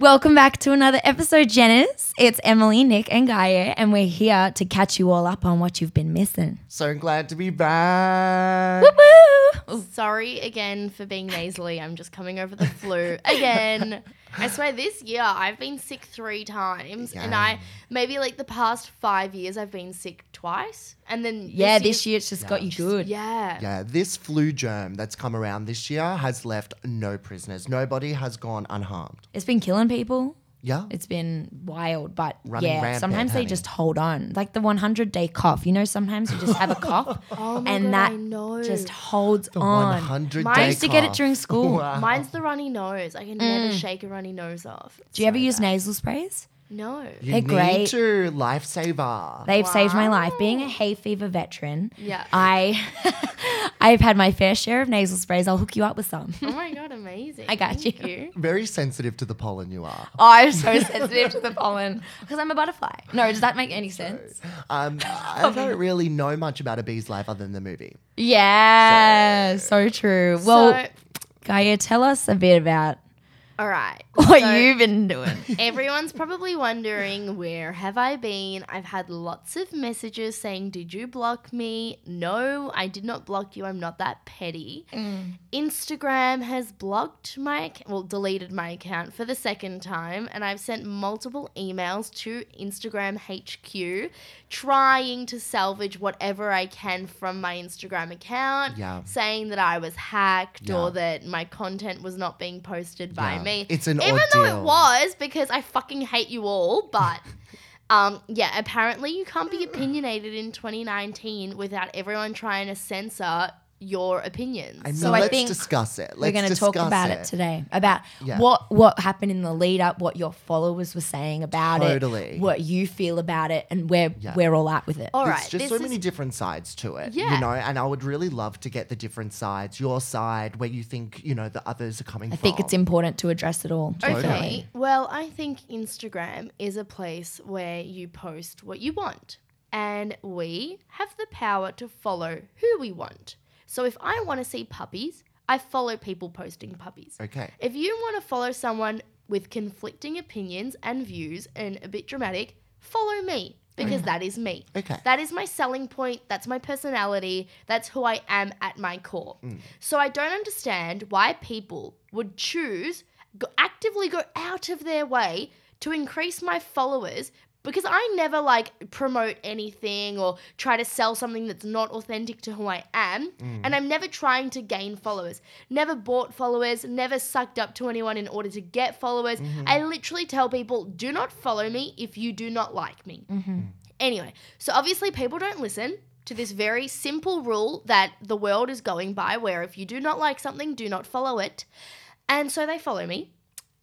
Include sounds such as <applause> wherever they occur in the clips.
Welcome back to another episode, Jenners. It's Emily, Nick, and Gaia, and we're here to catch you all up on what you've been missing. So glad to be back. Woo! Sorry again for being nasally. I'm just coming over the flu again. <laughs> I swear this year I've been sick three times, and I maybe like the past five years I've been sick twice, and then Yeah, this year it's just got you good. yeah, Yeah, this flu germ that's come around this year has left no prisoners. Nobody has gone unharmed. It's been killing people. Yeah. It's been wild, but Running yeah, rampant, sometimes they honey. just hold on. Like the 100 day cough. You know, sometimes you just have a <laughs> cough Oh my and God, that I know. just holds the on. 100 Mine day I used to get it cough. during school. <laughs> Wow. Mine's the runny nose. I can never mm. shake a runny nose off. Do you ever So use nasal sprays? No. You They're need great. to lifesaver. They've saved my life. Being a hay fever veteran, Yeah. I <laughs> I've had my fair share of nasal sprays. I'll hook you up with some. Oh my god, amazing. I got Thank you. you. Very sensitive to the pollen you are. Oh, I'm so <laughs> sensitive to the pollen because I'm a butterfly. No, does that make any sense? Um, I don't really know much about a bee's life other than the movie. Yeah, so, true. Well, so, Gaia, tell us a bit about all right. <laughs> what So- you've been doing. <laughs> Everyone's probably wondering where have I been? I've had lots of messages saying, "Did you block me?" No, I did not block you. I'm not that petty. Mm. Instagram has blocked my well, deleted my account for the second time, and I've sent multiple emails to Instagram HQ trying to salvage whatever I can from my Instagram account, Yeah. saying that I was hacked Yeah. or that my content was not being posted by Yeah. Me. It's an Even though it was because I fucking hate you all, but <laughs> um yeah, apparently you can't be opinionated in 2019 without everyone trying to censor your opinions. I mean, So I let's think discuss it. Let's We're going to talk about it. today about Yeah. what what happened in the lead up, what your followers were saying about Totally. it, what you feel about it, and where Yeah. we're all at with it. all There's right, just so is many different sides to it, Yeah. you know, and I would really love to get the different sides, your side, where you think, you know, the others are coming I from. think it's important to address it all. Okay. Well, I think Instagram is a place where you post what you want. And we have the power to follow who we want. So if I want to see puppies, I follow people posting puppies. Okay. If you want to follow someone with conflicting opinions and views and a bit dramatic, follow me because that is me. Okay. That is my selling point. That's my personality. That's who I am at my core. Mm. So I don't understand why people would choose, go, actively go out of their way to increase my followers because I never like promote anything or try to sell something that's not authentic to who I am. Mm. And I'm never trying to gain followers. Never bought followers, never sucked up to anyone in order to get followers. Mm-hmm. I literally tell people, do not follow me if you do not like me. Mm-hmm. Anyway, so obviously people don't listen to this very simple rule that the world is going by where if you do not like something, do not follow it. And so they follow me.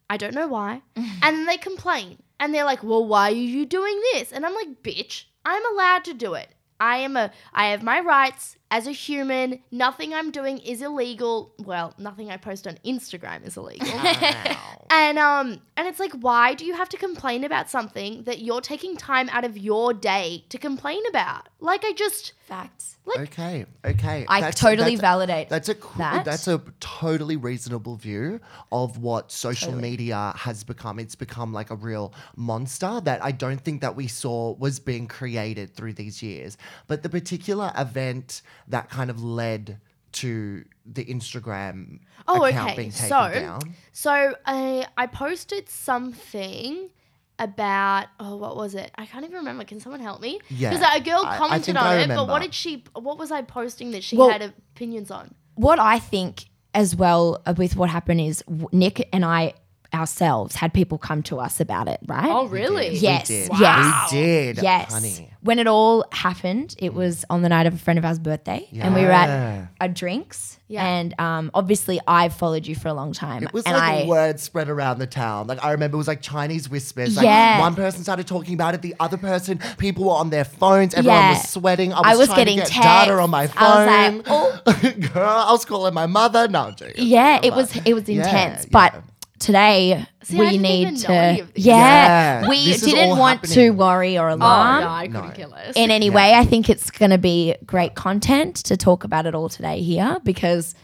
I don't know why. <laughs> and they complain. And they're like, "Well, why are you doing this?" And I'm like, "Bitch, I'm allowed to do it. I am a I have my rights as a human. Nothing I'm doing is illegal. Well, nothing I post on Instagram is illegal." <laughs> And um and it's like why do you have to complain about something that you're taking time out of your day to complain about? Like I just Facts. like Okay, okay. I That's- totally that's- validate. That's a that. that's a totally reasonable view of what social media has become. It's become like a real monster that I don't think that we saw was being created through these years. But the particular event that kind of led to the Instagram Oh, account okay. being taken So, down. So I I posted something about oh what was it? I can't even remember. Can someone help me? Yeah, because a girl I- I commented on I it. But what did she? What was I posting that she Well- had opinions on? What I think as well uh, with what happened is Nick and I ourselves had people come to us about it, right? Oh really? Yes, We did. yes. We did. Yes. Honey. When it all happened, it was on the night of a friend of ours' birthday, and we were at a drinks. Yeah. And um, obviously, I've followed you for a long time. It was and like I, word spread around the town. Like I remember it was like Chinese whispers. Like Yeah. one person started talking about it, the other person, people were on their phones, everyone Yeah. was sweating. I was, I was trying getting to get data on my texts. I phone. was like, <laughs> Girl, I was calling my mother. No, I'm joking. yeah, it was it was intense. yeah. But today See, I we didn't need even to. know any of this. Yeah, Yeah, we this didn't all want to worry or Oh alarm. no, I couldn't No. kill us. in any Yeah. way. I think it's going to be great content to talk about it all today here because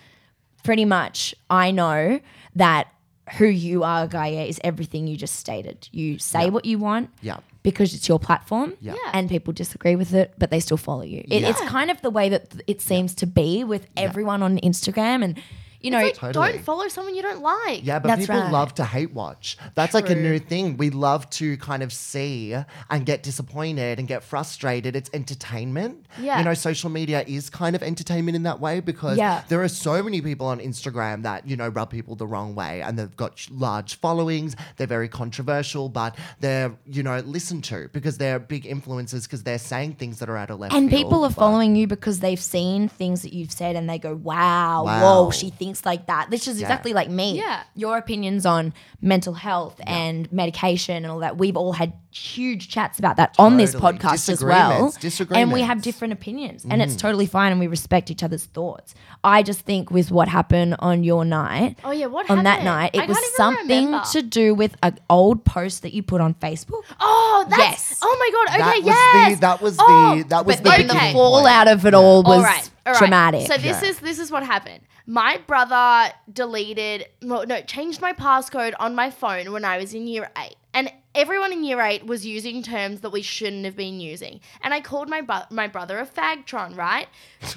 pretty much I know that who you are, Gaia, is everything you just stated. You say what you want. Yeah. Because it's your platform, Yeah. Yeah. and people disagree with it, but they still follow you. It, It's kind of the way that th- it seems to be with everyone on Instagram, and you know, Like, Totally. don't follow someone you don't like. Yeah, but That's people right. love to hate watch. That's like a new thing. We love to kind of see and get disappointed and get frustrated. It's entertainment. Yeah. You know, social media is kind of entertainment in that way because Yeah. there are so many people on Instagram that, you know, rub people the wrong way and they've got large followings. They're very controversial, but they're, you know, listened to because they're big influencers because they're saying things that are out of left and field, people are but- following you because they've seen things that you've said and they go, wow, Wow. whoa, she thinks like that. This is Yeah. exactly like me. Yeah. Your opinions on mental health and medication and all that. We've all had huge chats about that on this Totally. podcast as well. Disagreements, And we have disagreements. different opinions. And it's mm. totally fine and we respect each other's thoughts. I just think with what happened on your night. Oh, yeah, what on that happened? night, I it was can't even something remember. to do with an old post that you put on Facebook. Oh, that's. Yes. Oh my god. Okay. That was yes. the that was Oh, the that was But the then okay. the beginning fallout of it all was all right, all right. traumatic. So this Yeah. is this is what happened. My brother deleted no, no changed my passcode on my phone when I was in year eight, and everyone in year eight was using terms that we shouldn't have been using. And I called my my brother a fagtron. Right?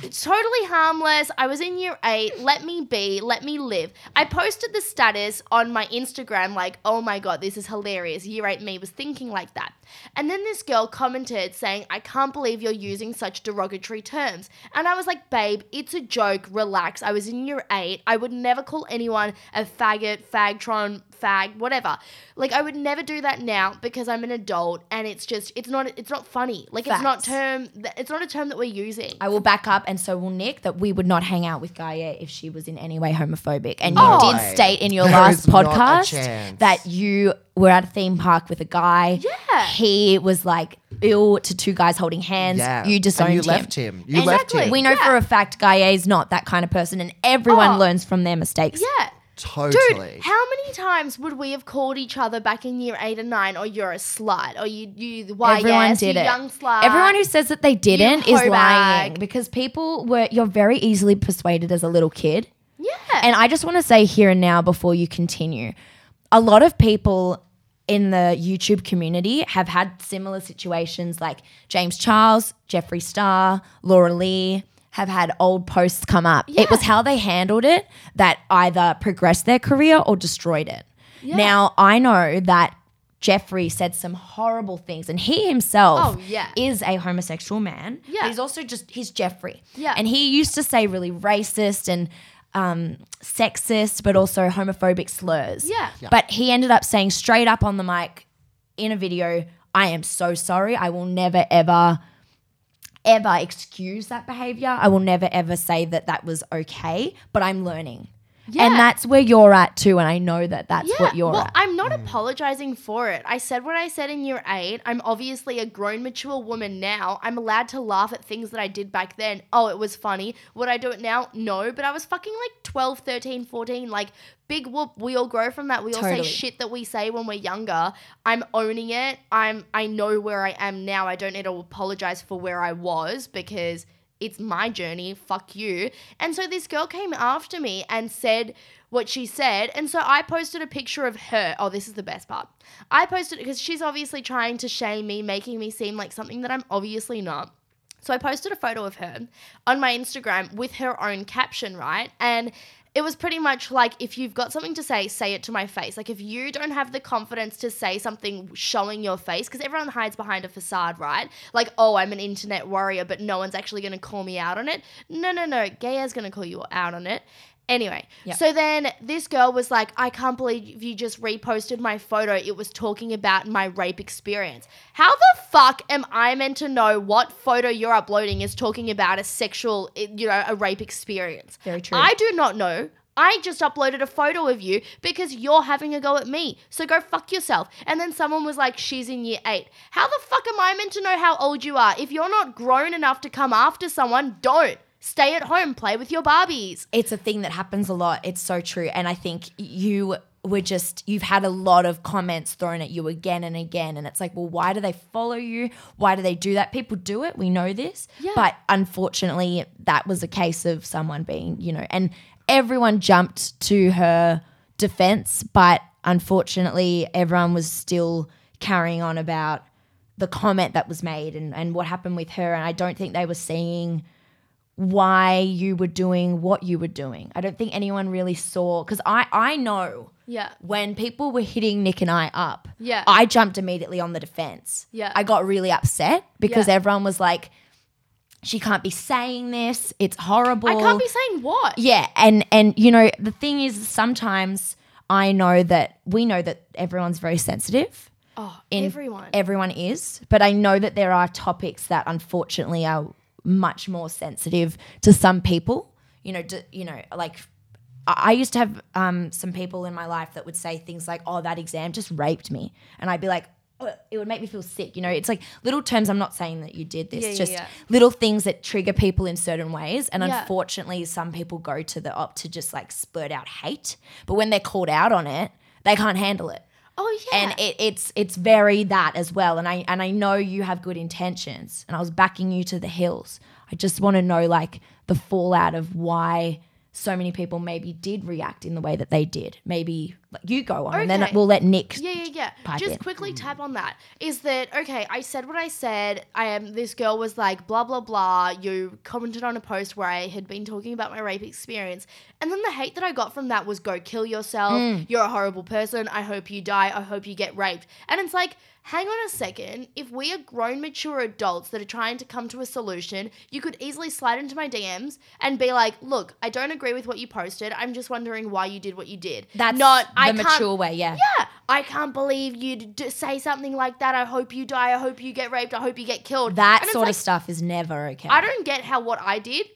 it's <laughs> totally harmless. I was in year eight. Let me be. Let me live. I posted the status on my Instagram like, "Oh my god, this is hilarious." Year eight me was thinking like that. And then this girl commented saying, I can't believe you're using such derogatory terms. And I was like, babe, it's a joke. Relax. I was in year eight. I would never call anyone a faggot, fagtron, fag, whatever. Like I would never do that now because I'm an adult and it's just it's not it's not funny. Like it's not term it's not a term that we're using. I will back up, and so will Nick, that we would not hang out with Gaia if she was in any way homophobic. And you Oh. did state in your There last is not a podcast that you were at a theme park with a guy. Yeah. He was like ill to two guys holding hands. Yeah. You disowned and you him. left him. You left him. We know Yeah. for a fact Gaia is not that kind of person, and everyone Oh. learns from their mistakes. yeah. Totally. Dude, how many times would we have called each other back in year eight and nine? Or you're a slut, or you you why Everyone yes, did you it. young slut. Everyone who says that they didn't is lying bag. because people were. You're very easily persuaded as a little kid. yeah, And I just want to say here and now before you continue, a lot of people in the YouTube community have had similar situations like James Charles, Jeffree Star, Laura Lee have had old posts come up. It was how they handled it that either progressed their career or destroyed it. Now, I know that Jeffree said some horrible things and he himself Oh, yeah. is a homosexual man. Yeah. he's also just he's Jeffree. Yeah. And he used to say really racist and um, sexist, but also homophobic slurs. Yeah. Yeah. But he ended up saying straight up on the mic in a video, I am so sorry. I will never, ever, ever excuse that behavior. I will never, ever say that that was okay, but I'm learning. Yeah. And that's where you're at too. And I know that that's what you're well, at. I'm not mm. apologizing for it. I said what I said in year eight. I'm obviously a grown, mature woman now. I'm allowed to laugh at things that I did back then. Oh, it was funny. Would I do it now? No, but I was fucking like 12, 13, 14. Like, big whoop. We all grow from that. We all Totally. say shit that we say when we're younger. I'm owning it. I'm. I know where I am now. I don't need to apologize for where I was because it's my journey, fuck you. And so this girl came after me and said what she said. And so I posted a picture of her. Oh, this is the best part. I posted because she's obviously trying to shame me, making me seem like something that I'm obviously not. So I posted a photo of her on my Instagram with her own caption, right? And it was pretty much like if you've got something to say, say it to my face. Like if you don't have the confidence to say something showing your face, because everyone hides behind a facade, right? Like, oh, I'm an internet warrior, but no one's actually going to call me out on it. No, no, no. Gaia's going to call you out on it. Anyway, Yeah. so then this girl was like, I can't believe you just reposted my photo. It was talking about my rape experience. How the fuck am I meant to know what photo you're uploading is talking about a sexual, eh, you know, a rape experience? Very true. I do not know. I just uploaded a photo of you because you're having a go at me. So go fuck yourself. And then someone was like, she's in year eight. How the fuck am I meant to know how old you are? If you're not grown enough to come after someone, don't. Stay at home, play with your Barbies. it's a thing that happens a lot. It's so true. And I think you were just, you've had a lot of comments thrown at you again and again. And it's like, well, why do they follow you? Why do they do that? People do it. We know this. Yeah. But unfortunately, that was a case of someone being, you know, and everyone jumped to her defense, but unfortunately, everyone was still carrying on about the comment that was made and, and what happened with her. And I don't think they were seeing why you were doing what you were doing. I don't think anyone really saw because I, I know Yeah. when people were hitting Nick and I up, Yeah. I jumped immediately on the defense. Yeah. I got really upset because Yeah. everyone was like, she can't be saying this. It's horrible. I can't be saying what. Yeah, and and you know the thing is sometimes I know that we know that everyone's very sensitive. Oh, everyone. Everyone is, but I know that there are topics that unfortunately are much more sensitive to some people. You know, d- you know, like I used to have um, some people in my life that would say things like, "Oh, that exam just raped me," and I'd be like. "Oh," It would make me feel sick, you know. It's like little terms. I'm not saying that you did this, Yeah, yeah, just yeah. little things that trigger people in certain ways. And Yeah. unfortunately, some people go to the op to just like spurt out hate. But when they're called out on it, they can't handle it. Oh yeah. And it, it's it's very that as well. And I and I know you have good intentions, and I was backing you to the hills. I just want to know like the fallout of why so many people maybe did react in the way that they did. Maybe like, you go on, and then we'll let Nick. Yeah, yeah, yeah. Just in. quickly tap on that. Is that okay? I said what I said. I am. This girl was like blah blah blah. You commented on a post where I had been talking about my rape experience, and then the hate that I got from that was "Go kill yourself. Mm. You're a horrible person. I hope you die. I hope you get raped." And it's like. Hang on a second. If we are grown, mature adults that are trying to come to a solution, you could easily slide into my DMs and be like, "Look, I don't agree with what you posted. I'm just wondering why you did what you did." That's not the I mature way. Yeah. yeah, I can't believe you'd d- say something like that. I hope you die. I hope you get raped. I hope you get killed. That And sort like, of stuff is never okay. I don't get how what I did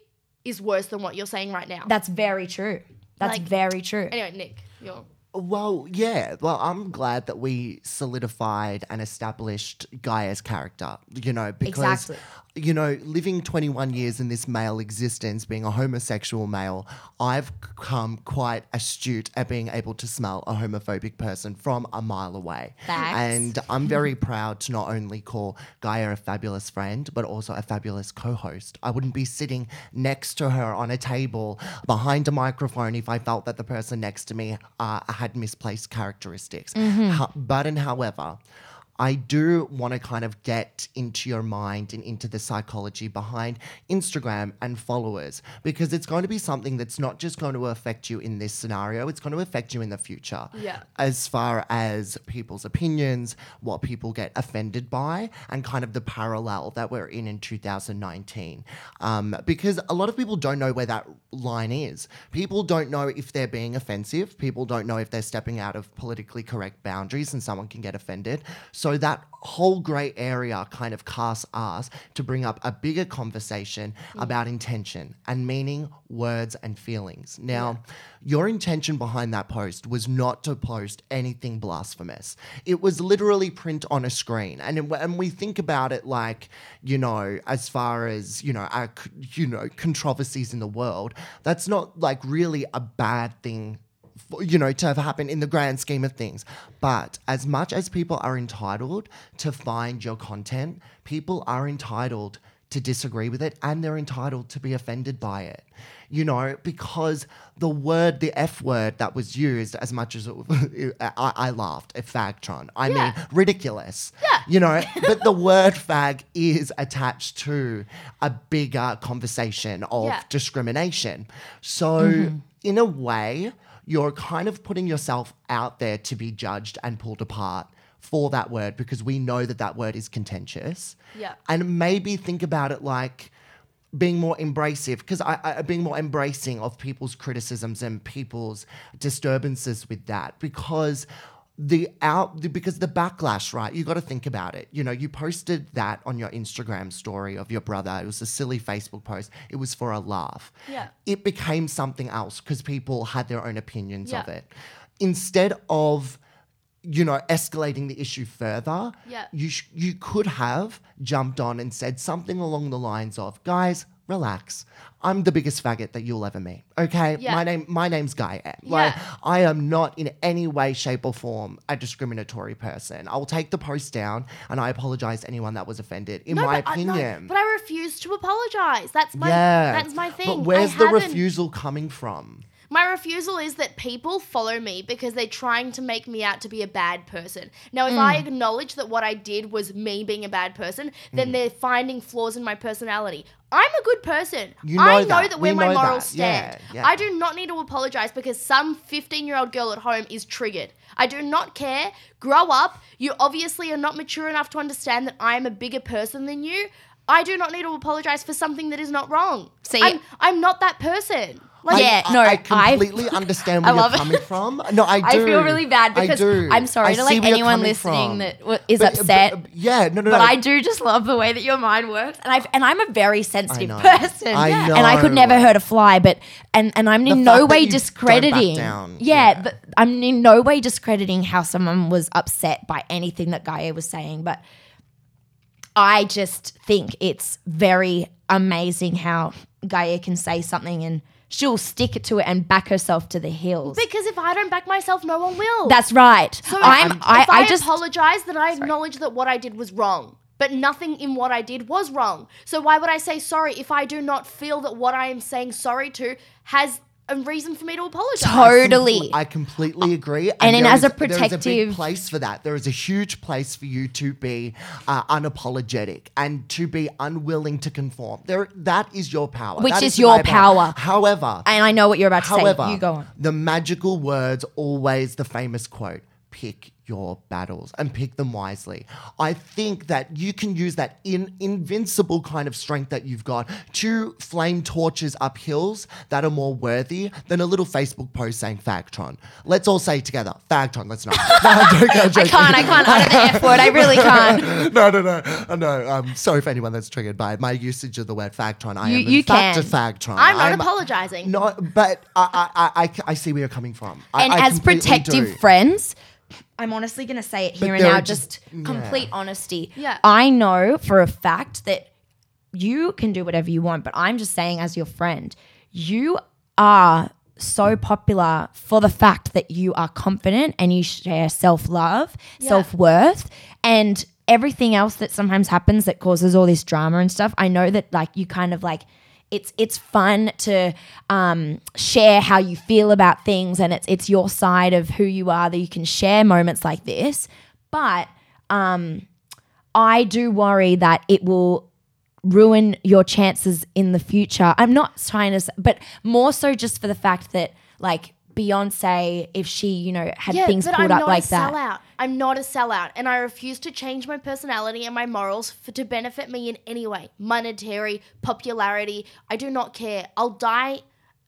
is worse than what you're saying right now. That's very true. That's Like- very true. anyway, Nick, you're. Well, yeah. Well, I'm glad that we solidified and established Gaia's character, you know, because, Exactly. You know, living 21 years in this male existence, being a homosexual male, I've come quite astute at being able to smell a homophobic person from a mile away. Facts. And I'm <laughs> very proud to not only call Gaia a fabulous friend, but also a fabulous co host. I wouldn't be sitting next to her on a table behind a microphone if I felt that the person next to me uh, had misplaced characteristics. Ho- but, and however, I do want to kind of get into your mind and into the psychology behind Instagram and followers because it's going to be something that's not just going to affect you in this scenario, it's going to affect you in the future. Yeah. As far as people's opinions, what people get offended by, and kind of the parallel that we're in in 2019. Um, because a lot of people don't know where that line is. People don't know if they're being offensive, people don't know if they're stepping out of politically correct boundaries and someone can get offended. So that whole grey area kind of casts us to bring up a bigger conversation mm. about intention and meaning, words, and feelings. Now, your intention behind that post was not to post anything blasphemous. It was literally print on a screen, and it- and we think about it like you know, as far as you know, our you know controversies in the world. That's not like really a bad thing for, you know, to have happened in the grand scheme of things. But as much as people are entitled to find your content, people are entitled to disagree with it and they're entitled to be offended by it. You know, because the word, the F word that was used, as much as it, <laughs> I, I laughed at Fagtron. I Yeah. mean, ridiculous. Yeah. You know, <laughs> but the word fag is attached to a bigger conversation of Yeah. discrimination. So, mm-hmm. in a way, you're kind of putting yourself out there to be judged and pulled apart for that word because we know that that word is contentious. Yeah. And maybe think about it like being more embracive because I, I being more embracing of people's criticisms and people's disturbances with that because the out the- because the backlash right? You got to think about it. You know you posted that on your instagram story of your brother. It was a silly facebook post. It was for a laugh. Yeah. it became something else because people had their own opinions of it. Instead of you know escalating the issue further Yeah. you sh- you could have jumped on and said something along the lines of guys relax i'm the biggest faggot that you'll ever meet okay Yeah. my name my name's guy like Yeah. i am not in any way shape or form a discriminatory person i'll take the post down and i apologize to anyone that was offended in my but I- no, opinion but I refuse to apologize. That's my yeah that's my thing. but where's I the haven't- refusal coming from My refusal is that people follow me because they're trying to make me out to be a bad person. Now, if Mm. I acknowledge that what I did was me being a bad person, Mm. then they're finding flaws in my personality. I'm a good person. You know I know that. that, We where my morals that. Yeah, stand. yeah. I do not need to apologize because some 15 year old girl at home is triggered. I do not care. Grow up. You obviously are not mature enough to understand that I am a bigger person than you. I do not need to apologize for something that is not wrong. See- I'm, I'm not that person. Like, Yeah, I, no, I I- completely <laughs> understand where I you're coming from. No, I do. <laughs> I feel really bad I because do. I'm sorry I to like anyone listening from. that is But- uh, but- upset. yeah, no, no, But no. I do just love the way that your mind works, and I and I'm a very sensitive know. person, I and I could never hurt a fly. But and and I'm in no way you don't back discrediting. Yeah, yeah. but I'm in no way discrediting how someone was upset by anything that Gaia was saying. But I just think it's very amazing how Gaia can say something and she'll stick it to it and back herself to the hills. because if I don't back myself, no one will. That's right. so I'm, if I, I, I just apologize, then I acknowledge that what I did was wrong. But nothing in what I did was wrong. So why would I say sorry if I do not feel that what I am saying sorry to has a reason for me to apologize? totally. I completely agree. And then there as a is- there is a protective- big place for that. There is a huge place for you to be uh, unapologetic and to be unwilling to conform. There, that is your power. Which That is who your I am. power. However, and I know what you're about to However, say. You go on. the magical words always the famous quote pick your battles and pick them wisely. I think that you can use that in invincible kind of strength that you've got to flame torches up hills that are more worthy than a little Facebook post saying Fagtron. Let's all say together, Fagtron, let's not. <laughs> No, I'm joking, I'm I can't. I can't utter the F word. I really <laughs> can't. No, no, no, Uh, no. Um, sorry for anyone that's triggered by my usage of the word Fagtron. I You- am in you fact can. a Fagtron. I'm not I'm- apologizing. no, but I, I, I, I see where you're coming from. And I as protective do. friends, I'm honestly going to say it here and now, just just- complete honesty. Yeah. I know for a fact that you can do whatever you want, but I'm just saying, as your friend, you are so popular for the fact that you are confident and you share self love, self worth, and everything else that sometimes happens that causes all this drama and stuff. I know that like you kind of like it's it's fun to um, share how you feel about things and it's it's your side of who you are that you can share moments like this. But um, i do worry that it will ruin your chances in the future. I'm not trying to but more so just for the fact that like beyonce if she you know had Yeah, things pulled I'm up like that. I'm not a sellout, and I refuse to change my personality and my morals for to benefit me in any way. Monetary, popularity, I do not care. I'll die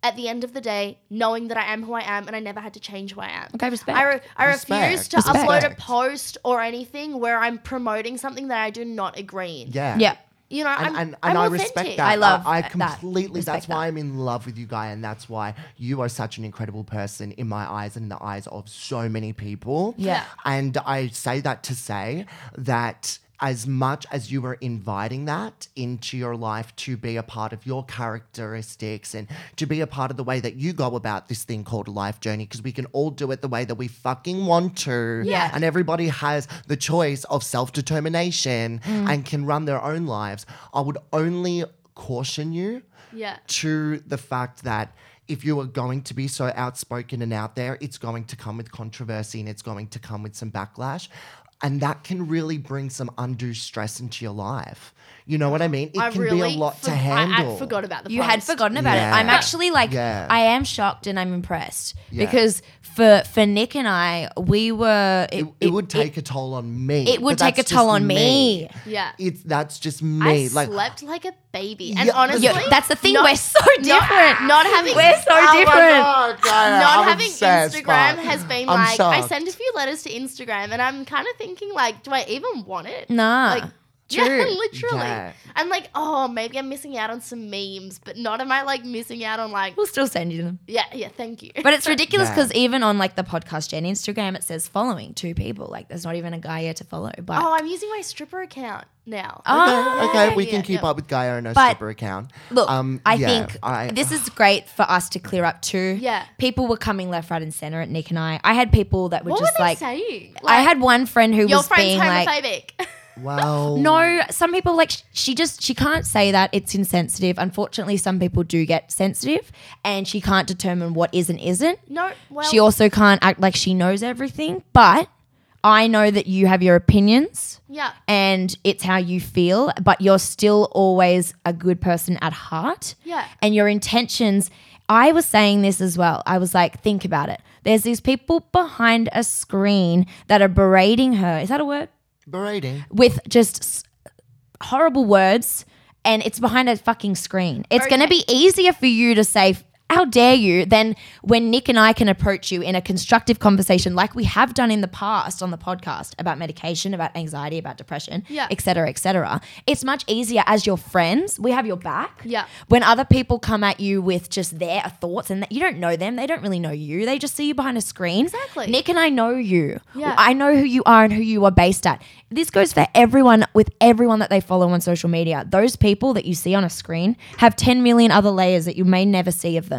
at the end of the day knowing that I am who I am, and I never had to change who I am. Okay, respect. I, re- I Respect. refuse to Respect. upload a post or anything where I'm promoting something that I do not agree in. Yeah. yeah You know, And, I'm, and, I'm I respect that. I love that. I, completely. Respect That's why that. I'm in love with you, Guy, and that's why you are such an incredible person in my eyes and in the eyes of so many people. Yeah. And I say that to say that as much as you are inviting that into your life to be a part of your characteristics and to be a part of the way that you go about this thing called a life journey, because we can all do it the way that we fucking want to. Yeah. And everybody has the choice of self determination Mm. and can run their own lives. I would only caution you Yeah. to the fact that if you are going to be so outspoken and out there, it's going to come with controversy and it's going to come with some backlash. And that can really bring some undue stress into your life. You know what I mean? It I can really be a lot for- to I- handle. I, forgot about the you had post. forgotten about it. I'm actually like, Yeah. I am shocked and I'm impressed Yeah. because for for Nick and I, we were. It, it would take a toll on me. it would but take that's a toll just on me. Yeah. It's that's just I me. like slept like a baby, and Yeah, honestly, Yeah, that's the thing. not- we're so not- different. Not, having We're so Oh my different. God, Gaia, not I'm having obsessed, Instagram but has been I'm like I shocked. send a few letters to Instagram, and I'm kind of thinking like, do I even want it? Nah. Like, yeah, True. <laughs> literally. Yeah. I'm like, oh, maybe I'm missing out on some memes, but not am I like missing out on like, We'll still send you them. yeah, yeah, thank you. But it's <laughs> ridiculous Yeah. because even on like the podcast Jen Instagram, it says following two people. Like there's not even a guy here to follow. But oh, I'm using my stripper account now. Oh, <laughs> okay, we yeah, can keep yeah. up with Gaia and her But- stripper account. Look, Um, I yeah, think I- this is great for us to clear up too. Yeah. People were coming left, right, and center at Nick and I. I had people that were What just were they like, saying? I had one friend who your was friend's being like, No, some people like sh- she just she can't say that it's insensitive. Unfortunately, some people do get sensitive, and she can't determine what is and isn't. No, well, she also can't act like she knows everything. But I know that you have your opinions, yeah. and it's how you feel. But you're still always a good person at heart. Yeah. and your intentions. I was saying this as well. I was like, think about it. There's these people behind a screen that are berating her. Is that a word? Berating. with just s- horrible words and it's behind a fucking screen. It's going to be easier for you to say, how dare you, then when Nick and I can approach you in a constructive conversation like we have done in the past on the podcast about medication, about anxiety, about depression, Yeah. et cetera, et cetera. It's much easier as your friends. We have your back. Yeah. When other people come at you with just their thoughts and that you don't know them, they don't really know you. They just see you behind a screen. Exactly. Nick and I know you. Yeah. I know who you are and who you are based at. This goes for everyone with everyone that they follow on social media. Those people that you see on a screen have 10 million other layers that you may never see of them.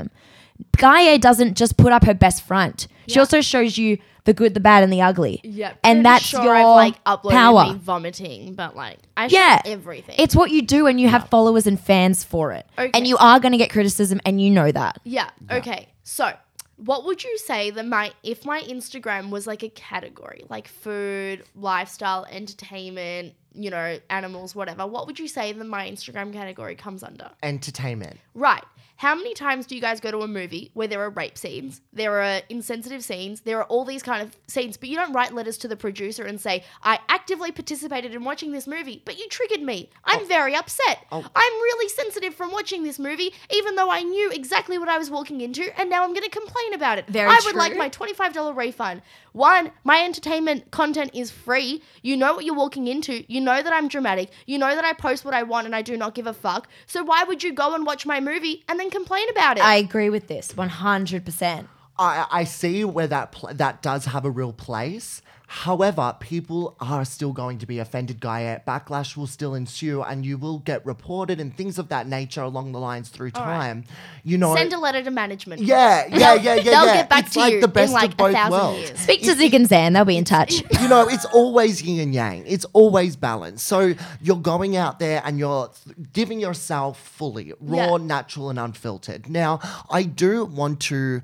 Gaia doesn't just put up her best front. She Yeah. also shows you the good, the bad, and the ugly. Yeah, and that's sure your I've, like uploaded power. me vomiting, but like I Yeah, show everything. It's what you do, and you have followers and fans for it. Okay. And you are going to get criticism, and you know that. yeah. Okay. So, what would you say that my if my Instagram was like a category, like food, lifestyle, entertainment, you know, animals, whatever? What would you say that my Instagram category comes under? Entertainment. Right. How many times do you guys go to a movie where there are rape scenes, there are insensitive scenes, there are all these kind of scenes, but you don't write letters to the producer and say, I actively participated in watching this movie, but you triggered me. I'm oh. very upset. Oh. I'm really sensitive from watching this movie, even though I knew exactly what I was walking into, and now I'm going to complain about it. Very I would like my $25 refund. One, my entertainment content is free. You know what you're walking into. You know that I'm dramatic. You know that I post what I want and I do not give a fuck. So why would you go and watch my movie and then complain about it? I agree with this 100%. I, I see where that pl- that does have a real place. However, people are still going to be offended, Gaia. Backlash will still ensue, and you will get reported and things of that nature along the lines through time. You know, Send a letter to management. yeah, yeah, <laughs> yeah, yeah. They'll yeah. get back it's to like you the best in like of both a thousand worlds. years. Speak to Zig and Zan, they'll be in touch. <laughs> you know, it's always yin and yang. It's always balanced. So you're going out there and you're giving yourself fully, raw, Yeah. natural, and unfiltered. Now, I do want to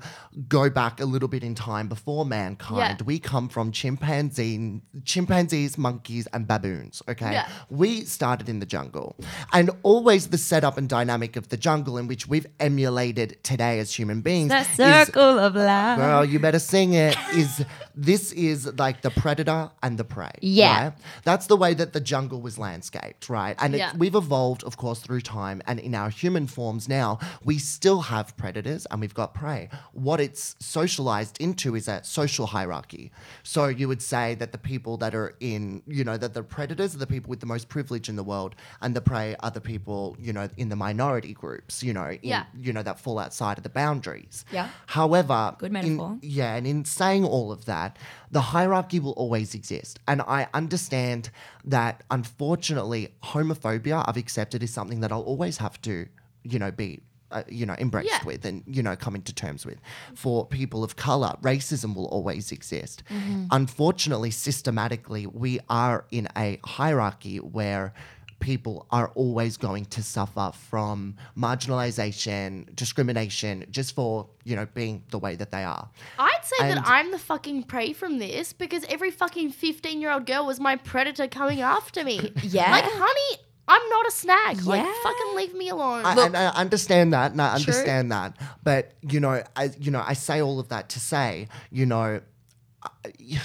go back a little bit in time before mankind. Yeah. We come from chimpanzee, chimpanzees, monkeys, and baboons. Okay, Yeah. we started in the jungle, and always the setup and dynamic of the jungle in which we've emulated today as human beings. The is- circle of life. Girl, you better sing it. Is this is like the predator and the prey? Yeah. right? that's the way that the jungle was landscaped, right? And Yeah. it, we've evolved, of course, through time, and in our human forms now, we still have predators and we've got prey. What it's socialized into is a social hierarchy. So you would say that the people that are in, you know, that the predators are the people with the most privilege in the world, and the prey are the people, you know, in the minority groups, you know, in, Yeah. you know, that fall outside of the boundaries. Yeah. However, Good in- metaphor. yeah, and in saying all of that, the hierarchy will always exist. And I understand that unfortunately, homophobia I've accepted is something that I'll always have to, you know, be. Uh, you know, embraced Yeah. with and you know, coming to terms with. For people of color, racism will always exist. Unfortunately, systematically, we are in a hierarchy where people are always going to suffer from marginalization, discrimination, just for, you know, being the way that they are. I'd say And- that I'm the fucking prey from this because every fucking 15 year old girl was my predator coming after me. <laughs> Yeah. Like, honey, I'm not a snack. Like, Yeah. fucking leave me alone. I, Look, and I understand that, and I understand that. But you know, I you know, I say all of that to say, you know, I,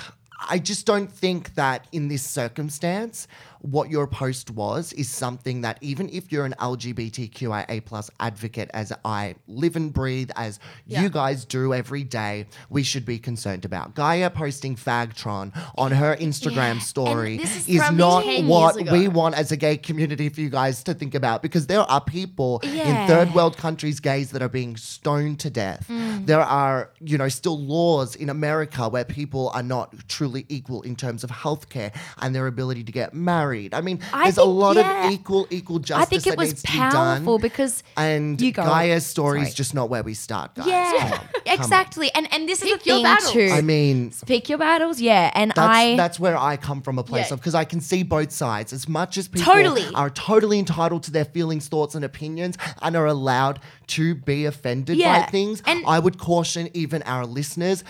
I just don't think that in this circumstance, what your post was is something that even if you're an LGBTQIA plus advocate, as I live and breathe, as Yeah. you guys do every day, we should be concerned about. Gaia posting Fagtron on her Instagram story this is is not what we want as a gay community for you guys to think about because there are people Yeah. in third world countries, gays that are being stoned to death. Mm. There are, you know, still laws in America where people are not truly equal in terms of healthcare and their ability to get married. I mean, I there's a lot yeah. of equal, equal justice I think it that was needs to be done. because And You go. Gaia's story is just not where we start, guys. Yeah. <laughs> exactly. And and this Pick is the your thing battles. too. I mean, Pick your battles, yeah. And that's I that's where I come from a place Yeah. of because I can see both sides. As much as people Totally. are totally entitled to their feelings, thoughts, and opinions, and are allowed to be offended Yeah. by things, And- I would caution even our listeners.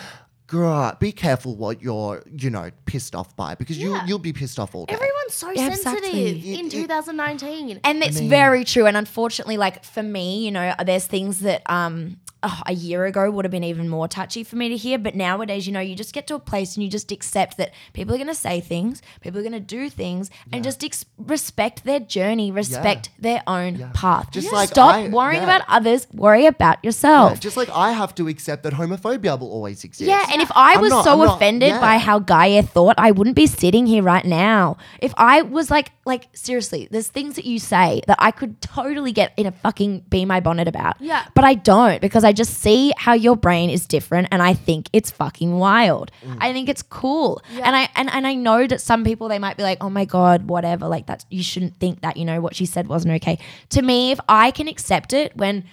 Girl, be careful what you're, you know, pissed off by because you Yeah. you'll be pissed off all day. Everyone's so Yeah, sensitive exactly. in 2019. And it's mean- very true. And unfortunately, like for me, you know, there's things that um oh, a year ago would have been even more touchy for me to hear. But nowadays, you know, you just get to a place and you just accept that people are going to say things, people are going to do things, and just ex- respect their journey, respect their own path. Just Just like stop I- worrying yeah. about others, worry about yourself. Yeah, just like I have to accept that homophobia will always exist. Yeah, and if I I'm was not- so I'm not- offended yeah. by how Gaia thought, I wouldn't be sitting here right now. If I was like, like seriously, there's things that you say that I could totally get in a fucking be my bonnet about. Yeah. But I don't because I just see how your brain is different, and I think it's fucking wild. Mm. I think it's cool, and I and, and I know that some people they might be like, oh my god, whatever, like that's you shouldn't think that. You know what she said wasn't okay. To me, if I can accept it when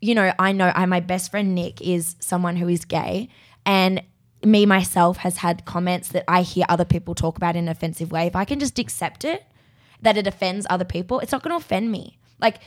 you know, I know I my best friend Nick is someone who is gay and me myself has had comments that I hear other people talk about in an offensive way. If I can just accept it that it offends other people, it's not going to offend me. Like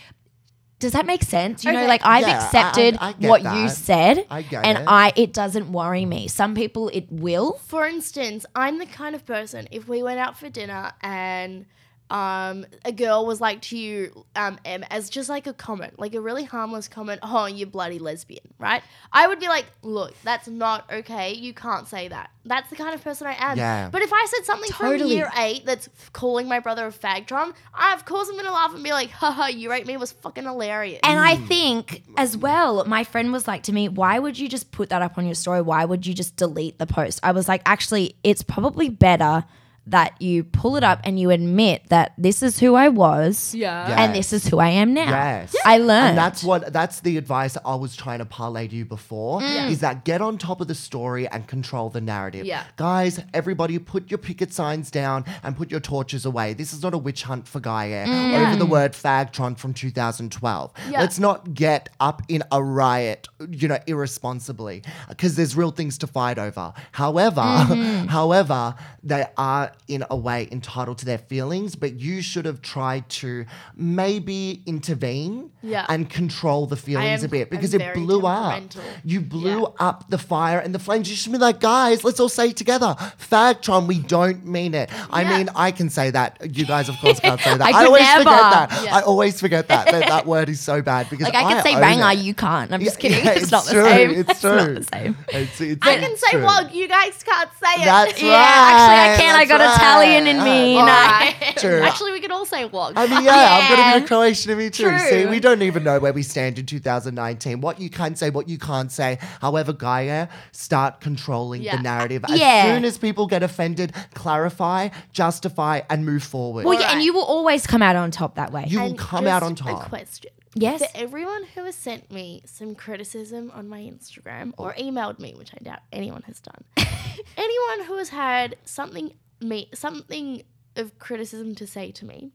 does that make sense? You know, like I've Yeah, I- accepted I get what you said I get and it. I it doesn't worry me. Some people it will. For instance, I'm the kind of person if we went out for dinner and um, a girl was like to you, um, Em, as just like a comment, like a really harmless comment, oh, you bloody lesbian, right? I would be like, look, that's not okay. You can't say that. That's the kind of person I am. Yeah. But if I said something from Totally. year eight that's calling my brother a fagtron, I, of course I'm gonna laugh and be like, haha, you rate me was fucking hilarious. And I think as well, my friend was like to me, why would you just put that up on your story? Why would you just delete the post? I was like, actually, it's probably better that you pull it up and you admit that this is who I was. Yeah. Yeah. And this is who I am now. Yes. I learned. And that's what that's the advice I was trying to parlay to you before Mm. is that get on top of the story and control the narrative. Yeah. Guys, everybody put your picket signs down and put your torches away. This is not a witch hunt for Gaia Mm. over the word fagtron from 2012. Yeah. Let's not get up in a riot, you know, irresponsibly because there's real things to fight over. However, Mm-hmm. <laughs> however, they are in a way entitled to their feelings, but you should have tried to maybe intervene Yeah. and control the feelings am- a bit because it blew up. You blew Yeah. up the fire and the flames. You should be like, guys, let's all say it together, Fagtron, we don't mean it. I Yeah. mean, I can say that. You guys, of course, can't say <laughs> that. I could always never. forget that. Yeah. I always forget that. that. That word is so bad because like I can say own you can't. I'm just Yeah, kidding. yeah, it's, not the same. It's true. not the same. It's, it's, I can it's say true. wog, you guys can't say it. That's Yeah, right. actually, I can. I that's got right. Italian in me. No. Alright. <laughs> True. Actually, we could all say wog. I mean, yeah, I'm going to Yeah. be Croatian in me too. True. See, we don't even know where we stand in 2019. What you can say, what you can't say. However, Gaia, start controlling Yeah. the narrative. As Yeah. soon as people get offended, clarify, justify, and move forward. Well, yeah, and Alright. you will always come out on top that way. you will And come out just on top. A question. Yes. For everyone who has sent me some criticism on my Instagram or emailed me, which I doubt anyone has done, <laughs> anyone who has had something me something of criticism to say to me,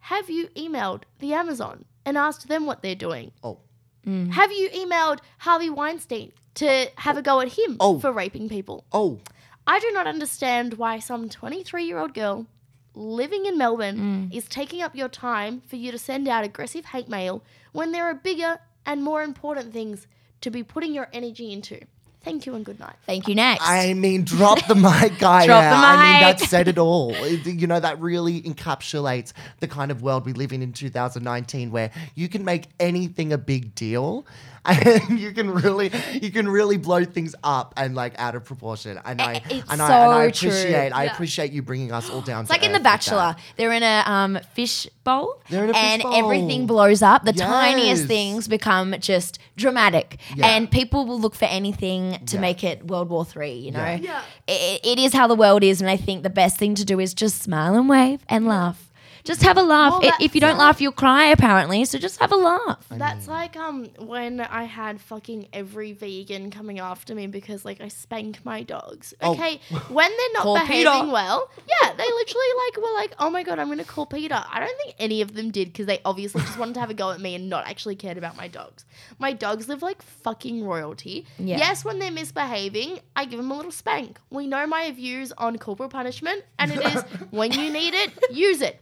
have you emailed the Amazon and asked them what they're doing? Oh. Mm. Have you emailed Harvey Weinstein to have a go at him Oh. for raping people? Oh, I do not understand why some 23 year old girl living in Melbourne mm. is taking up your time for you to send out aggressive hate mail when there are bigger and more important things to be putting your energy into. Thank you and good night. Thank you. Next. I mean, drop the <laughs> mic, guy. Drop the I mean, that said it all. <laughs> It- You know, that really encapsulates the kind of world we live in in 2019, where you can make anything a big deal, <laughs> and you can really, you can really blow things up and like out of proportion. And I, it's and I, and I so appreciate, I appreciate you bringing us all down. It's like in The Bachelor. They're in a um, fish bowl, a fish and bowl. everything blows up. The tiniest things become just dramatic, Yeah. and people will look for anything to Yeah. make it World War Three. You know, Yeah. Yeah. I- it is how the world is, and I think the best thing to do is just smile and wave and laugh. Just have a laugh. Well, I- if you don't that's- laugh, you'll cry. Apparently, so just have a laugh. That's like um when I had fucking every vegan coming after me because like I spank my dogs. Oh. Okay, when they're not <laughs> behaving PETA. well, yeah, they literally like were like, oh my god, I'm gonna call PETA. I don't think any of them did because they obviously just wanted to have a go at me and not actually cared about my dogs. My dogs live like fucking royalty. Yeah. Yes, when they're misbehaving, I give them a little spank. We know my views on corporal punishment, and it is <laughs> when you need it, use it.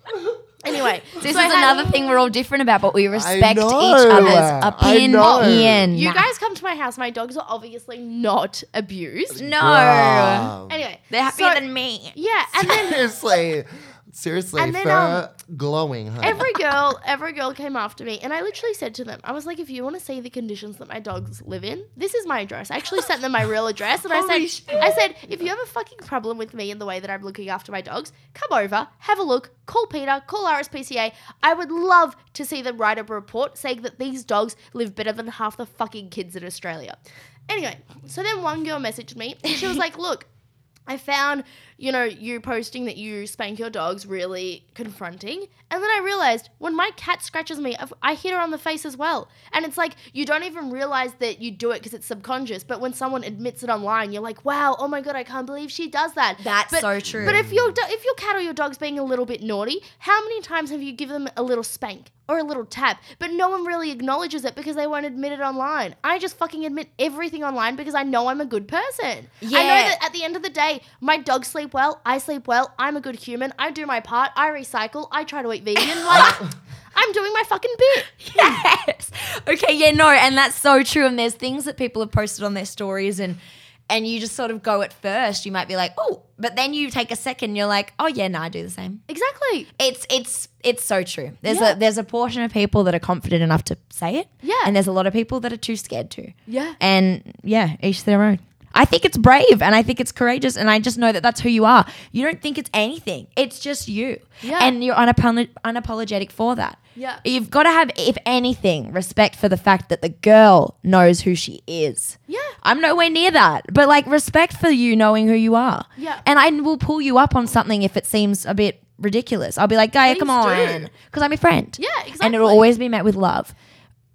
Anyway, <laughs> This so is had- another thing we're all different about, but we respect know. each other's opinion. You guys come to my house. My dogs are obviously not abused. no, Wow. Anyway, they're happier so- than me. Yeah, and then seriously, seriously, And then, fur um, glowing. Huh? every <laughs> girl, every girl came after me, and I literally said to them, I was like, if you want to see the conditions that my dogs live in, this is my address. I actually sent them my real address, and I Holy said, I said, if you have a fucking problem with me and the way that I'm looking after my dogs, come over, have a look, call PETA, call RSPCA. I would love to see them write up a report saying that these dogs live better than half the fucking kids in Australia. Anyway, so then one girl messaged me, and she was like, <laughs> look. I found, you know, you posting that you spank your dogs really confronting. And then I realized when my cat scratches me, I've- hit her on the face as well. And it's like you don't even realize that you do it because it's subconscious. But when someone admits it online, you're like, wow, oh my God, I can't believe she does that. That's But- so true. But if your, do- if your cat or your dog's being a little bit naughty, how many times have you given them a little spank? Or a little tap, but no one really acknowledges it because they won't admit it online. I just fucking admit everything online because I know I'm a good person. Yeah. I know that at the end of the day, my dogs sleep well, I sleep well, I'm a good human, I do my part, I recycle, I try to eat vegan. <laughs> Like, I'm doing my fucking bit. yes. Okay, yeah, no, and that's so true. And there's things that people have posted on their stories and and you just sort of go at first, you might be like, oh, but then you take a second, you're like, oh yeah, no, I do the same. Exactly. It's it's it's so true. There's Yeah. a there's a portion of people that are confident enough to say it. Yeah. And there's a lot of people that are too scared to. Yeah. And yeah, each their own. I think it's brave and I think it's courageous and I just know that that's who you are. You don't think it's anything. It's just you. Yeah. And you're unapolo- unapologetic for that. Yeah. You've got to have, if anything, respect for the fact that the girl knows who she is. Yeah. I'm nowhere near that, but like respect for you knowing who you are. Yeah. And I will pull you up on something if it seems a bit ridiculous. I'll be like, Gaia, come do. on. Because I'm your friend. Yeah, exactly. And it'll always be met with love.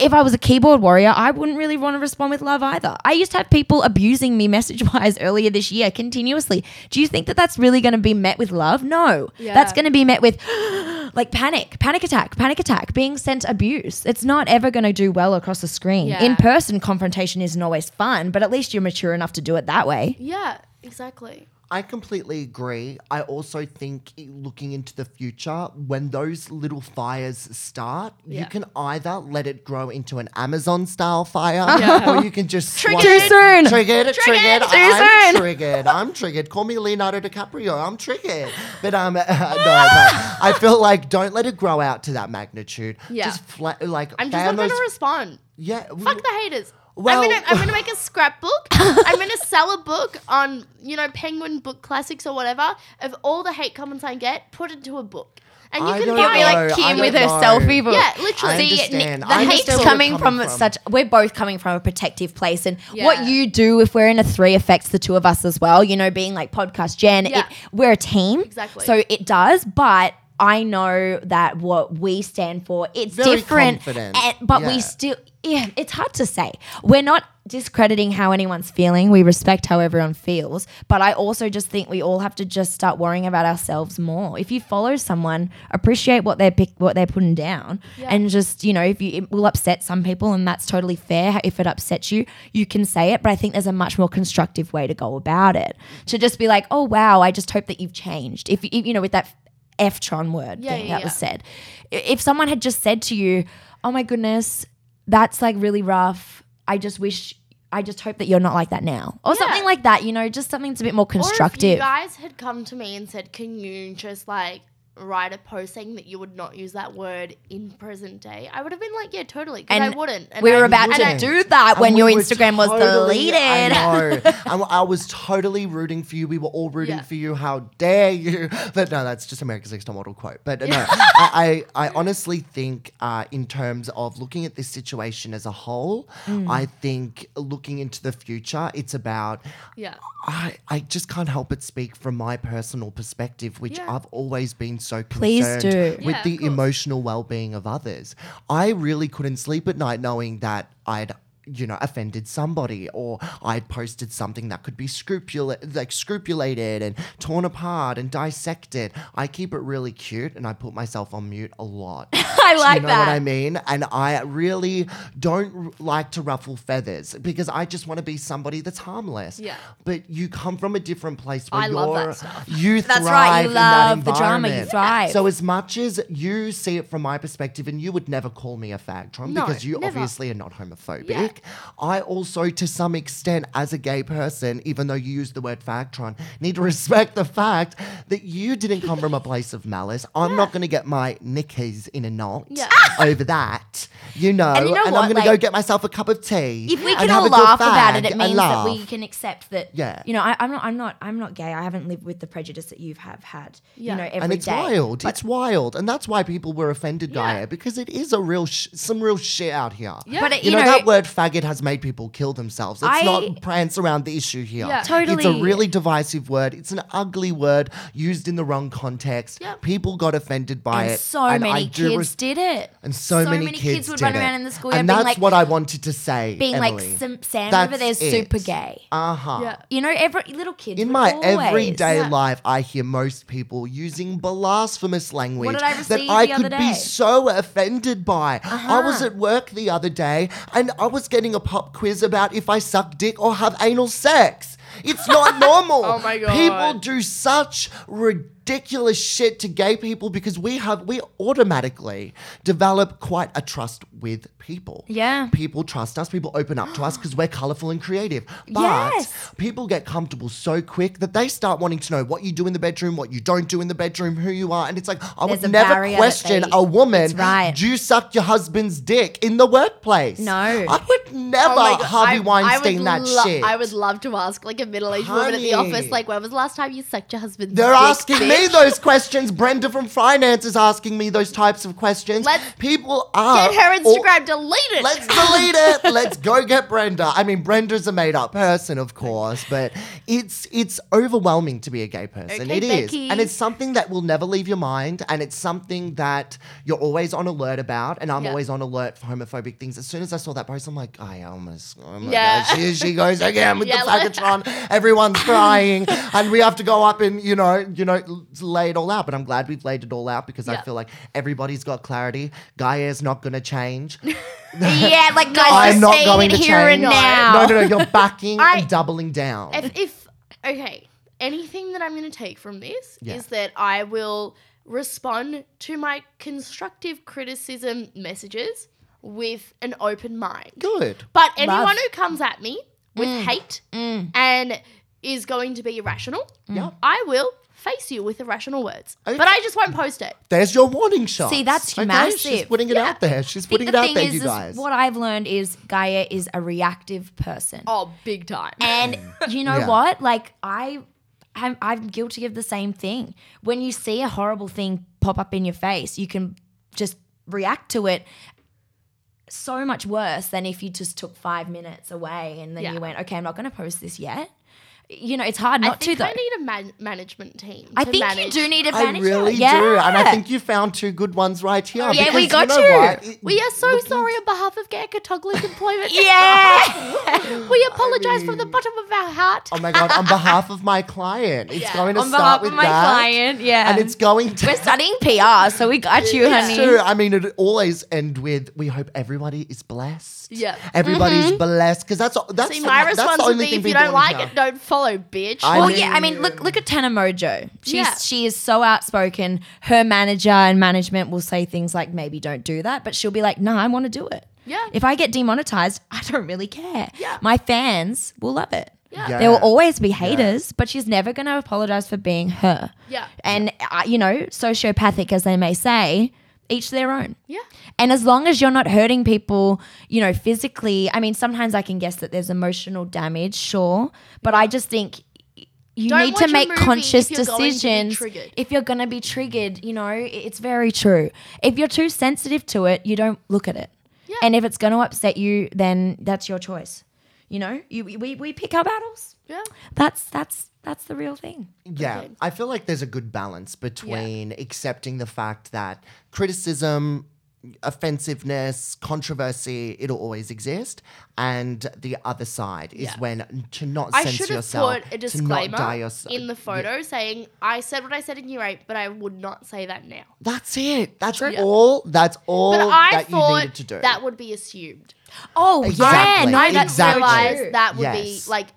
If I was a keyboard warrior, I wouldn't really want to respond with love either. I used to have people abusing me <laughs> message wise earlier this year continuously. Do you think that that's really going to be met with love? No. Yeah. That's going to be met with <gasps> like panic, panic attack, panic attack, being sent abuse. It's not ever going to do well across the screen. Yeah. In person confrontation isn't always fun, but at least you're mature enough to do it that way. Yeah, exactly. I completely agree. I also think looking into the future, when those little fires start, Yeah. you can either let it grow into an Amazon style fire, Yeah. or you can just Triggered. swipe- Too soon. Triggered, triggered. Too I'm soon. triggered. I'm triggered. Call me Leonardo DiCaprio. I'm triggered. But um, <laughs> no, no. <laughs> I feel like don't let it grow out to that magnitude. Yeah. Just flat, like I'm just fan not going those. to respond. yeah. Fuck the haters. Well- I'm gonna I'm gonna make a scrapbook. <laughs> I'm gonna sell a book on you know Penguin Book Classics or whatever of all the hate comments I get. Put it into a book, and you I can don't give me be know. like like I Kim with her know. selfie book. Yeah, literally. I See, understand. the I hate's understand where coming you're from, from. such. We're both coming from a protective place, and Yeah. what you do if we're in a three affects the two of us as well. You know, being like podcast Jen, Yeah. it, we're a team, Exactly. So it does, but. I know that what we stand for, it's Very different, and, but Yeah. we still, yeah, it's hard to say. We're not discrediting how anyone's feeling. We respect how everyone feels, but I also just think we all have to just start worrying about ourselves more. If you follow someone, appreciate what they're pick, what they're putting down, Yeah. and just you know, if you it will upset some people, and that's totally fair. If it upsets you, you can say it. But I think there's a much more constructive way to go about it. To just be like, oh wow, I just hope that you've changed. If, if you know, with that F-tron word Yeah, thing yeah, that was said, if someone had just said to you, oh my goodness, that's like really rough. I just wish. I just hope that you're not like that now, or Yeah. something like that. You know, just something that's a bit more Or if you constructive. guys had come to me and said, "Can you just like write a post saying that you would not use that word in present day?" I would have been like, "Yeah, totally," because I And wouldn't. And we were I- about and to do that And when your were Instagram was deleted. I know. <laughs> And I was totally rooting for you. We were all rooting Yeah. for you. How dare you? <laughs> But no, that's just America's Next Top Model quote. But no, I, <laughs> I, I honestly think, uh, in terms of looking at this situation as a whole, Mm. I think looking into the future, it's about. Yeah. I, I just can't help but speak from my personal perspective, which Yeah. I've always been so Please concerned do. with Yeah, the course. emotional well-being of others. I really couldn't sleep at night knowing that I'd you know offended somebody or I'd posted something that could be scrupula- like scrupulated and torn apart and dissected. I keep it really cute and I put myself on mute a lot. <laughs> I like you know that. what I mean? And I really don't r- like to ruffle feathers because I just want to be somebody that's harmless. Yeah. But you come from a different place where I love that stuff. you That's thrive right, you in that love the drama, you environment. thrive. So as much as you see it from my perspective, and you would never call me a fagtron No, because you never. obviously are not homophobic. Yeah. I also, to some extent, as a gay person, even though you use the word fagtron, need to respect the fact that you didn't come from a place of malice. I'm not going to get my knickers in a knot Yeah. <laughs> over that, you know. And you know I'm what, going to go get myself a cup of tea. if we can have all laugh about it, it means that we can accept that. Yeah. You know, I, I'm not. I'm not. I'm not gay. I haven't lived with the prejudice that you have had. Yeah. You know, every day. and it's wild. But it's wild, and that's why people were offended, Yeah. Gaia, because it is a real, sh- some real shit out here. Yeah. But it- You, you know, know- that word faggot has made people kill themselves. Let's I- not prance around the issue here. Yeah. It's a really divisive word. It's an ugly word used in the wrong context. Yep. People got offended by and it. so and many do kids res- did it. and so, many, kids, would did run it. around in the schoolyard and that's like, what I wanted to say. being Emily. like, Sam, Sam That's over there's super gay. Uh huh. Yeah. You know, every little kid. In my always- everyday Yeah. life, I hear most people using blasphemous language did I that I the other could be so offended by. I was Uh-huh. at work the other day and I was getting a pop quiz about if I suck dick or have anal sex. It's not <laughs> normal. Oh my God. People do such ridiculous shit to gay people because we have we automatically develop quite a trust with people. Yeah. People trust us, people open up to us because we're colorful and creative. But Yes. people get comfortable so quick that they start wanting to know what you do in the bedroom, what you don't do in the bedroom, who you are. And it's like, I There's would never question a woman, That's right. do you suck your husband's dick in the workplace? No. I would never Oh my God, Harvey I- Weinstein I that would lo- shit. I would love to ask like a middle-aged woman at the office, like, when was the last time you sucked your husband's They're dick, asking me bitch? those questions. Brenda from finance is asking me those types of questions. Let's People are Get her Instagram deleted. Let's delete it. <laughs> Let's go get Brenda. I mean, Brenda's a made-up person, of course, but it's it's overwhelming to be a gay person. Okay, It is, Becky. and it's something that will never leave your mind, and it's something that you're always on alert about. And I'm Yeah. always on alert for homophobic things. As soon as I saw that post, I'm like, I almost, oh my Yeah. here she goes again with <laughs> Yeah, the like- faggotron. Everyone's crying, and we have to go up and you know, you know, lay it all out. But I'm glad we've laid it all out because I feel like everybody's got clarity. Gaia's not going to change. <laughs> yeah, like <laughs> guys, I'm not going to here change. and now. No, no, no. You're <laughs> backing I- and doubling down. if, if okay, anything that I'm going to take from this Yeah. is that I will respond to my constructive criticism messages with an open mind. Good. But anyone Love. who comes at me with mm. hate mm. and is going to be irrational, mm. Yeah. I will face you with irrational words. Okay. But I just won't post it. There's your warning shot. See, that's massive. She's putting it Yeah. out there. She's I think putting it out thing there, is, you is guys. what I've learned is Gaia is a reactive person. Oh, big time. And mm. you know Yeah. what? Like I I'm, I'm guilty of the same thing. When you see a horrible thing pop up in your face, you can just react to it so much worse than if you just took five minutes away and then Yeah. you went, okay, I'm not going to post this yet. You know, it's hard not to think though. I need a man- management team. I think manage. you do need a I manager. I really yeah. do. And I think you found two good ones right here. Yeah, we got you. Know you. what? It- We are so sorry on behalf of Gecko Toggling Employment. <laughs> yeah. <laughs> we apologize from the bottom of our heart. Oh my god! On behalf of my client, it's Yeah. going to On start behalf with of my that, client, yeah. and it's going to. We're studying PR, so we got you, Yeah. honey. True. I mean, it always end with we hope everybody is blessed. Yeah. everybody's mm-hmm. blessed because that's that's See, my that's response the would only be thing if you don't like it, don't follow, bitch. I Well, mean- yeah, I mean, look look at Tana Mongeau. She's Yeah. she is so outspoken. Her manager and management will say things like, "Maybe don't do that," but she'll be like, "No, I want to do it." Yeah. If I get demonetized, <laughs> I don't really care. Yeah. My fans will love it. Yeah. Yeah. There will always be haters, but she's never going to apologize for being her. Yeah. And uh, you know, sociopathic as they may say, each their own. Yeah. And as long as you're not hurting people, you know, physically, I mean, sometimes I can guess that there's emotional damage, sure, but I just think you Don't need to make conscious if decisions if you're going to be triggered. You know, it's very true. If you're too sensitive to it, you don't look at it. Yeah. And if it's going to upset you, then that's your choice. You know, you, we, we pick our battles. Yeah. That's that's that's the real thing. Yeah, Okay. I feel like there's a good balance between accepting the fact that criticism, offensiveness, controversy, it'll always exist, and the other side is Yeah. when to not I censor should have yourself, put a to not die disclaimer yourself. in the photo saying I said what I said in year eight, but I would not say that now. That's it. That's Yeah. all. That's all But I that you thought needed to do. that would be assumed. Oh Exactly. yeah, no, I that's Exactly. so realized that would Yes. be like,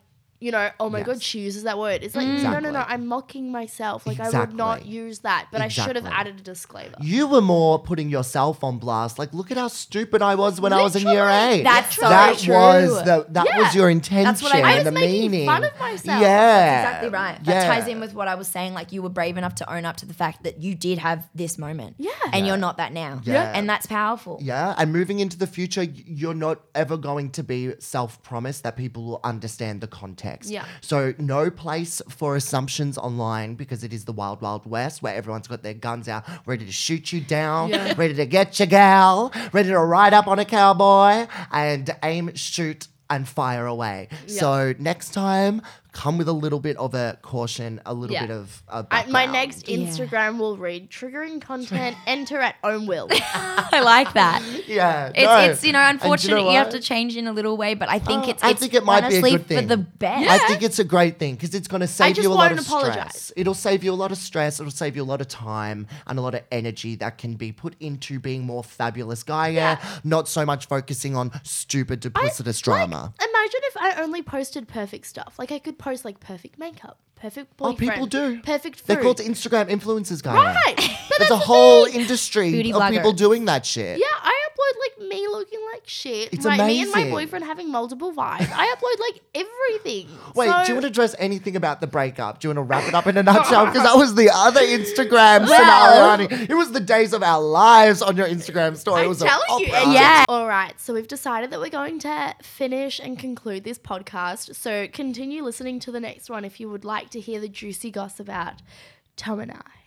you know, oh my god, Yes. she uses that word. It's like, no, no, no, I'm mocking myself. Like I would not use that, but I should have added a disclaimer. you were more putting yourself on blast. Like, look at how stupid I was when I was in year Literally. eight. That's so that true. was the that Yeah. was your intention That's what I. I and was the making meaning. fun of myself. Yeah, That's exactly right. That ties in with what I was saying. Like you were brave enough to own up to the fact that you did have this moment. Yeah. And Yeah. you're not that now. Yeah. And that's powerful. Yeah, and moving into the future, you're not ever going to be self-promised that people will understand the context. Yeah. So no place for assumptions online because it is the wild, wild west where everyone's got their guns out, ready to shoot you down, Yeah. ready to get your gal, ready to ride up on a cowboy and aim, shoot, and fire away. Yeah. So next time, come with a little bit of a caution, a little Yeah. bit of a I, my background. next Yeah. Instagram will read triggering content. <laughs> enter at own will. <laughs> I like that. <laughs> Yeah, It's, no. it's you know And unfortunate you, know have what? to change in a little way, but I think Oh, it's, I it's think it might be a honestly good thing. for the best. I think it's a great thing because it's going to save just you a lot won't of apologize. stress. It'll save you a lot of stress. It'll save you a lot of time and a lot of energy that can be put into being more fabulous Gaia, Yeah. not so much focusing on stupid duplicitous drama. Imagine if I only posted perfect stuff. Like I could post like perfect makeup, perfect oh, people do. Perfect food. They're called Instagram influencers, guys. Right. But There's that's a whole thing. industry Beauty of people doing that shit. Yeah, I upload like me looking like shit. It's my, Me and my boyfriend having multiple vibes. I upload like everything. Wait, So- do you want to address anything about the breakup? Do you want to wrap it up in a nutshell? <laughs> Because that was the other Instagram Well- scenario. It was the days of our lives on your Instagram story. I'm was a telling you. opera. Yeah. All right. So we've decided that we're going to finish and conclude this podcast. So continue listening to the next one if you would like to hear the juicy gossip about Tom and I.